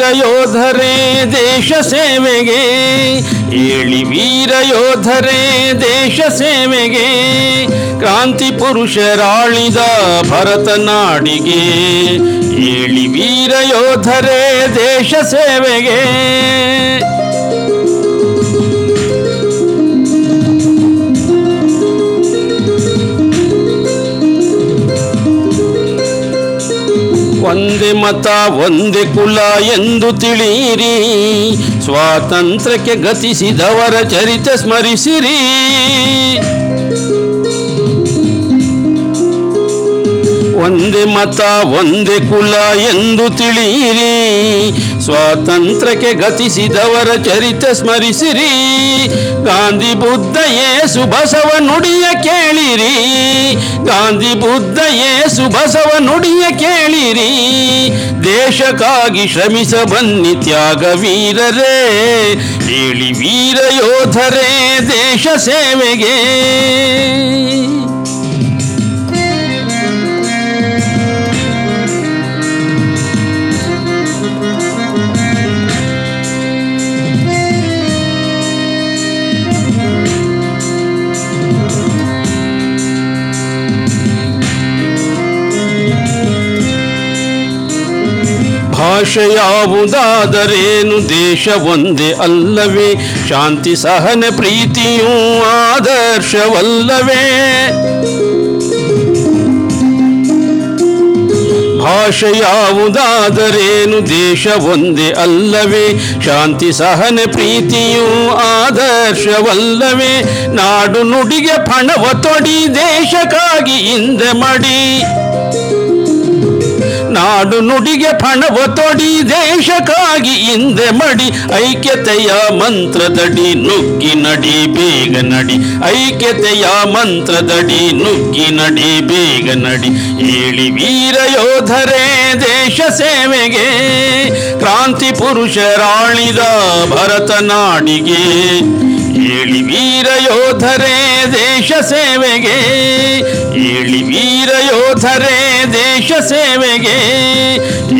ಯೋಧರೇ, ದೇಶ ಸೇವೆಗೆ. ಏಳಿ ವೀರ ಯೋಧರೇ, ದೇಶ ಸೇವೆಗೆ. ಕ್ರಾಂತಿ ಪುರುಷರಾಳಿದ ಭರತನಾಡಿಗೆ ಏಳಿ ವೀರ ಯೋಧರೇ, ದೇಶ ಸೇವೆಗೆ. ಒಂದೇ ಮತ, ಒಂದೇ ಕುಲ ಎಂದು ತಿಳಿಯಿರಿ. ಸ್ವಾತಂತ್ರ್ಯಕ್ಕೆ ಗತಿಸಿದವರ ಚರಿತ್ರೆ ಸ್ಮರಿಸಿರಿ. ಒಂದೇ ಮತ, ಒಂದೇ ಕುಲ ಎಂದು ತಿಳಿಯಿರಿ. ಸ್ವಾತಂತ್ರ್ಯಕ್ಕೆ ಗತಿಸಿದವರ ಚರಿತ್ರೆ ಸ್ಮರಿಸಿರಿ. ಗಾಂಧಿ ಬುದ್ಧ ಯೇಸು ಬಸವ ನುಡಿಯ ಕೇಳಿರಿ. ಗಾಂಧಿ ಬುದ್ಧ ಯೇಸು ಬಸವ ನುಡಿಯ ಕೇಳಿರಿ. ದೇಶಕ್ಕಾಗಿ ಶ್ರಮಿಸ ಬನ್ನಿ ತ್ಯಾಗ ವೀರರೇ. ಹೇಳಿ ವೀರ ಯೋಧರೇ, ದೇಶ ಸೇವೆಗೆ. ಭಾಷೆ ಯಾವುದಾದರೇನು ದೇಶ ಒಂದೇ ಅಲ್ಲವೇ? ಶಾಂತಿ, ಸಹನೆ, ಪ್ರೀತಿಯೂ ಆದರ್ಶವಲ್ಲವೇ? ಭಾಷೆ ಯಾವುದಾದರೇನು ದೇಶ ಒಂದೇ ಅಲ್ಲವೇ? ಶಾಂತಿ, ಸಹನೆ, ಪ್ರೀತಿಯೂ ಆದರ್ಶವಲ್ಲವೇ? ನಾಡು ನುಡಿಗೆ ಪಣವ ತೊಡಿ ದೇಶಕ್ಕಾಗಿ ಹಿಂದೆ ಮಡಿ. ನಾಡು ನುಡಿಗೆ ಪಣವ ತೊಡಿ ದೇಶಕ್ಕಾಗಿ ಹಿಂದೆ ಮಡಿ. ಐಕ್ಯತೆಯ ಮಂತ್ರದಡಿ ನುಗ್ಗಿ ನಡಿ, ಬೇಗ ನಡಿ. ಐಕ್ಯತೆಯ ಮಂತ್ರದಡಿ ನುಗ್ಗಿ ನಡಿ, ಬೇಗ ನಡಿ. ಏಳಿ ವೀರ ಯೋಧರೇ, ದೇಶ ಸೇವೆಗೆ. ಕ್ರಾಂತಿ ಪುರುಷರಾಳಿದ ಭರತನಾಡಿಗೆ ಏಳಿ ವೀರ ಯೋಧರೇ, ದೇಶ ಸೇವೆಗೆ. ಏಳಿ ವೀರ ಯೋಧರೇ ದೇಶ ಸೇವೆಗೆ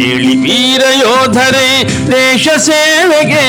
ಏಳಿ ವೀರ ಯೋಧರೇ ದೇಶ ಸೇವೆಗೆ.